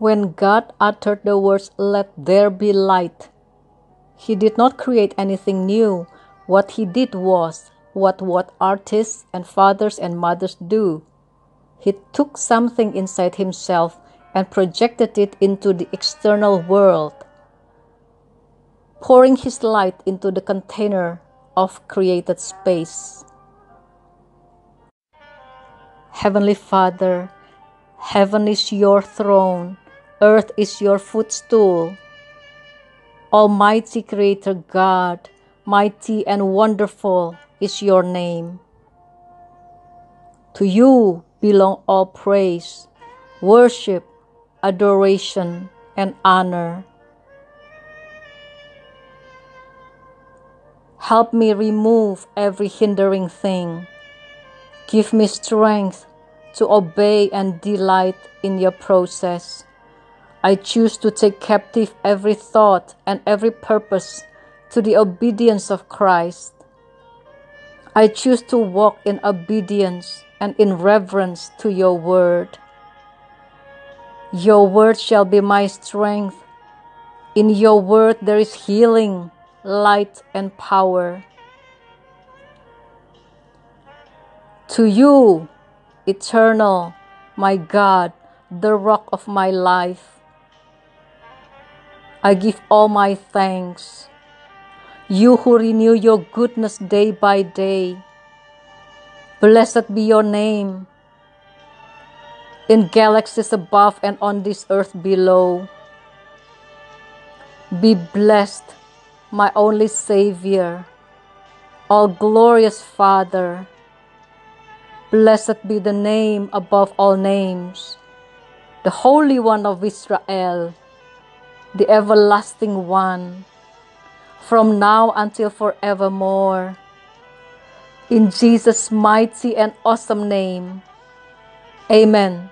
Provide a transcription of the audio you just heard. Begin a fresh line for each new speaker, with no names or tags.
When God uttered the words, Let there be light, He did not create anything new. What He did was what what artists and fathers and mothers do. He took something inside himself and projected it into the external world, pouring his light into the container of created space. Heavenly Father, heaven is your throne, earth is your footstool. Almighty Creator God, mighty and wonderful is your name. To you belong all praise, worship, adoration, and honor. Help me remove every hindering thing. Give me strength to obey and delight in your process. I choose to take captive every thought and every purpose to the obedience of Christ. I choose to walk in obedience and in reverence to your word. Your word shall be my strength. In your word there is healing, light, and power. To you, eternal, my God, the rock of my life, I give all my thanks you who renew your goodness day by day. Blessed be your name in galaxies above and on this earth below. Be blessed, my only Savior, all glorious Father. Blessed be the name above all names, the Holy One of Israel, the Everlasting One from now until forevermore. In Jesus' mighty and awesome name, Amen.